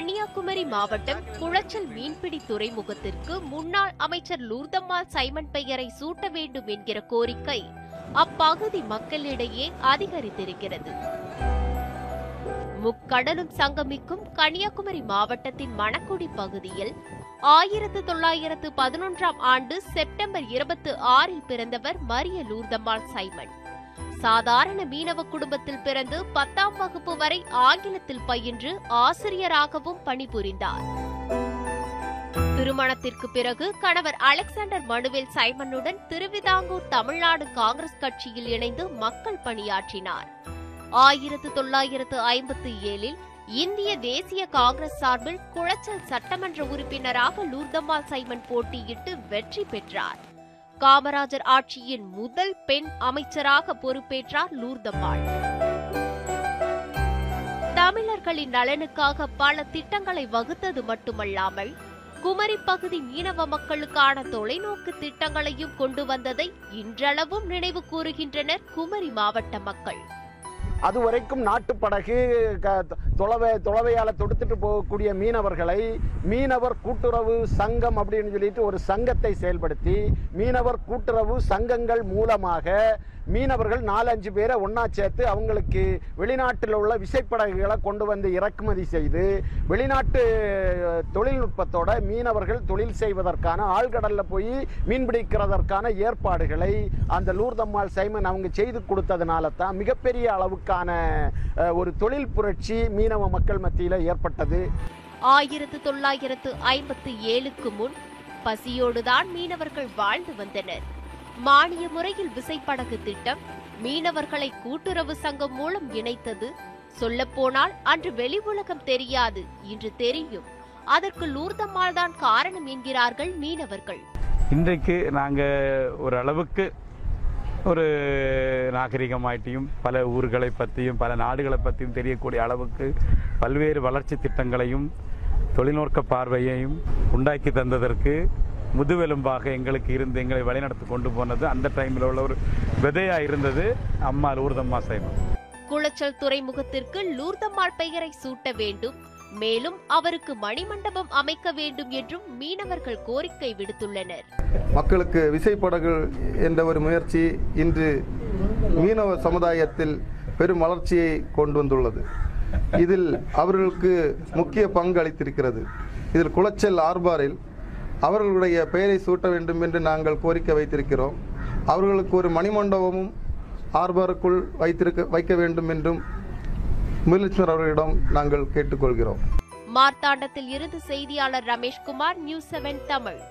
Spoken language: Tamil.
கன்னியாகுமரி மாவட்டம் குளச்சல் மீன்பிடி துறைமுகத்திற்கு முன்னாள் அமைச்சர் லூர்தம்மாள் சைமன் பெயரை சூட்ட வேண்டும் என்கிற கோரிக்கை அப்பகுதி மக்களிடையே அதிகரித்திருக்கிறது முக்கடலும் சங்கமிக்கும் கன்னியாகுமரி மாவட்டத்தின் மணக்குடி பகுதியில் ஆயிரத்து தொள்ளாயிரத்து பதினொன்றாம் ஆண்டு செப்டம்பர் இருபத்தி ஆறில் பிறந்தவர் மரிய லூர்தம்மாள் சைமன் சாதாரண மீனவ குடும்பத்தில் பிறந்து பத்தாம் வகுப்பு வரை ஆங்கிலத்தில் பயின்று ஆசிரியராகவும் பணிபுரிந்தார் திருமணத்திற்கு பிறகு கணவர் அலெக்சாண்டர் மனுவேல் சைமனுடன் திருவிதாங்கூர் தமிழ்நாடு காங்கிரஸ் கட்சியில் இணைந்து மக்கள் பணியாற்றினார் ஆயிரத்து தொள்ளாயிரத்து ஐம்பத்தி ஏழில் இந்திய தேசிய காங்கிரஸ் சார்பில் குளச்சல் சட்டமன்ற உறுப்பினராக லூர்தம்மாள் சைமன் போட்டியிட்டு வெற்றி பெற்றார் காமராஜர் ஆட்சியின் முதல் பெண் அமைச்சராக பொறுப்பேற்றார் லூர்தம்மாள் தமிழர்களின் நலனுக்காக பல திட்டங்களை வகுத்தது மட்டுமல்லாமல் குமரி பகுதி மீனவ மக்களுக்கான தொலைநோக்கு திட்டங்களையும் கொண்டு வந்ததை இன்றளவும் நினைவு கூறுகின்றனர் குமரி மாவட்ட மக்கள் அது வரைக்கும் படகு தொலவை தொலவையால் தொடுத்துட்டு போகக்கூடிய மீனவர்களை மீனவர் கூட்டுறவு சங்கம் அப்படின்னு சொல்லிட்டு ஒரு சங்கத்தை செயல்படுத்தி மீனவர் கூட்டுறவு சங்கங்கள் மூலமாக மீனவர்கள் நாலஞ்சு பேரை ஒன்றா சேர்த்து அவங்களுக்கு வெளிநாட்டில் உள்ள விசைப்படகுகளை கொண்டு வந்து இறக்குமதி செய்து வெளிநாட்டு தொழில்நுட்பத்தோட மீனவர்கள் தொழில் செய்வதற்கான ஆழ்கடலில் போய் மீன்பிடிக்கிறதற்கான ஏற்பாடுகளை அந்த லூர்தம்மாள் சைமன் அவங்க செய்து கொடுத்ததுனால தான் மிகப்பெரிய அளவுக்கு மீனவர்களுக்கான ஒரு தொழில் புரட்சி மீனவ மக்கள் மத்தியில் ஏற்பட்டது ஆயிரத்து தொள்ளாயிரத்து ஐம்பத்து ஏழுக்கு முன் பசியோடுதான் மீனவர்கள் வாழ்ந்து வந்தனர் மானிய முறையில் விசைப்படகு திட்டம் மீனவர்களை கூட்டுறவு சங்கம் மூலம் இணைத்தது சொல்லப்போனால் அன்று வெளி உலகம் தெரியாது இன்று தெரியும் அதற்கு லூர்தம்மாள் தான் காரணம் என்கிறார்கள் மீனவர்கள் இன்றைக்கு நாங்கள் ஓரளவுக்கு ஒரு நாகரிகமாயிட்டையும் பல ஊர்களை பற்றியும் பல நாடுகளை பற்றியும் தெரியக்கூடிய அளவுக்கு பல்வேறு வளர்ச்சி திட்டங்களையும் தொழில்நோக்க பார்வையையும் உண்டாக்கி தந்ததற்கு முதுவெலும்பாக எங்களுக்கு இருந்து எங்களை வழிநடத்தி கொண்டு போனது அந்த டைமில் உள்ள ஒரு விதையாக இருந்தது அம்மா லூர்தம்மா சைவம் குளச்சல் துறைமுகத்திற்கு லூர்தம்மாள் பெயரை சூட்ட வேண்டும் மேலும் அவருக்கு மணிமண்டபம் அமைக்க வேண்டும் என்றும் மீனவர்கள் கோரிக்கை விடுத்துள்ளனர் மக்களுக்கு விசைப்படகுகள் என்ற ஒரு முயற்சி இன்று மீனவ சமுதாயத்தில் பெரும் வளர்ச்சியை கொண்டு வந்துள்ளது இதில் அவர்களுக்கு முக்கிய பங்கு அளித்திருக்கிறது இதில் குளச்சல் ஆர்பாரில் அவர்களுடைய பெயரை சூட்ட வேண்டும் என்று நாங்கள் கோரிக்கை வைத்திருக்கிறோம் அவர்களுக்கு ஒரு மணிமண்டபமும் ஆர்பாருக்குள் வைத்திருக்க வைக்க வேண்டும் என்றும் முதலட்சுமர் அவர்களிடம் நாங்கள் கேட்டுக்கொள்கிறோம் மார்த்தாண்டத்தில் இருந்து செய்தியாளர் ரமேஷ்குமார் நியூஸ் செவன் தமிழ்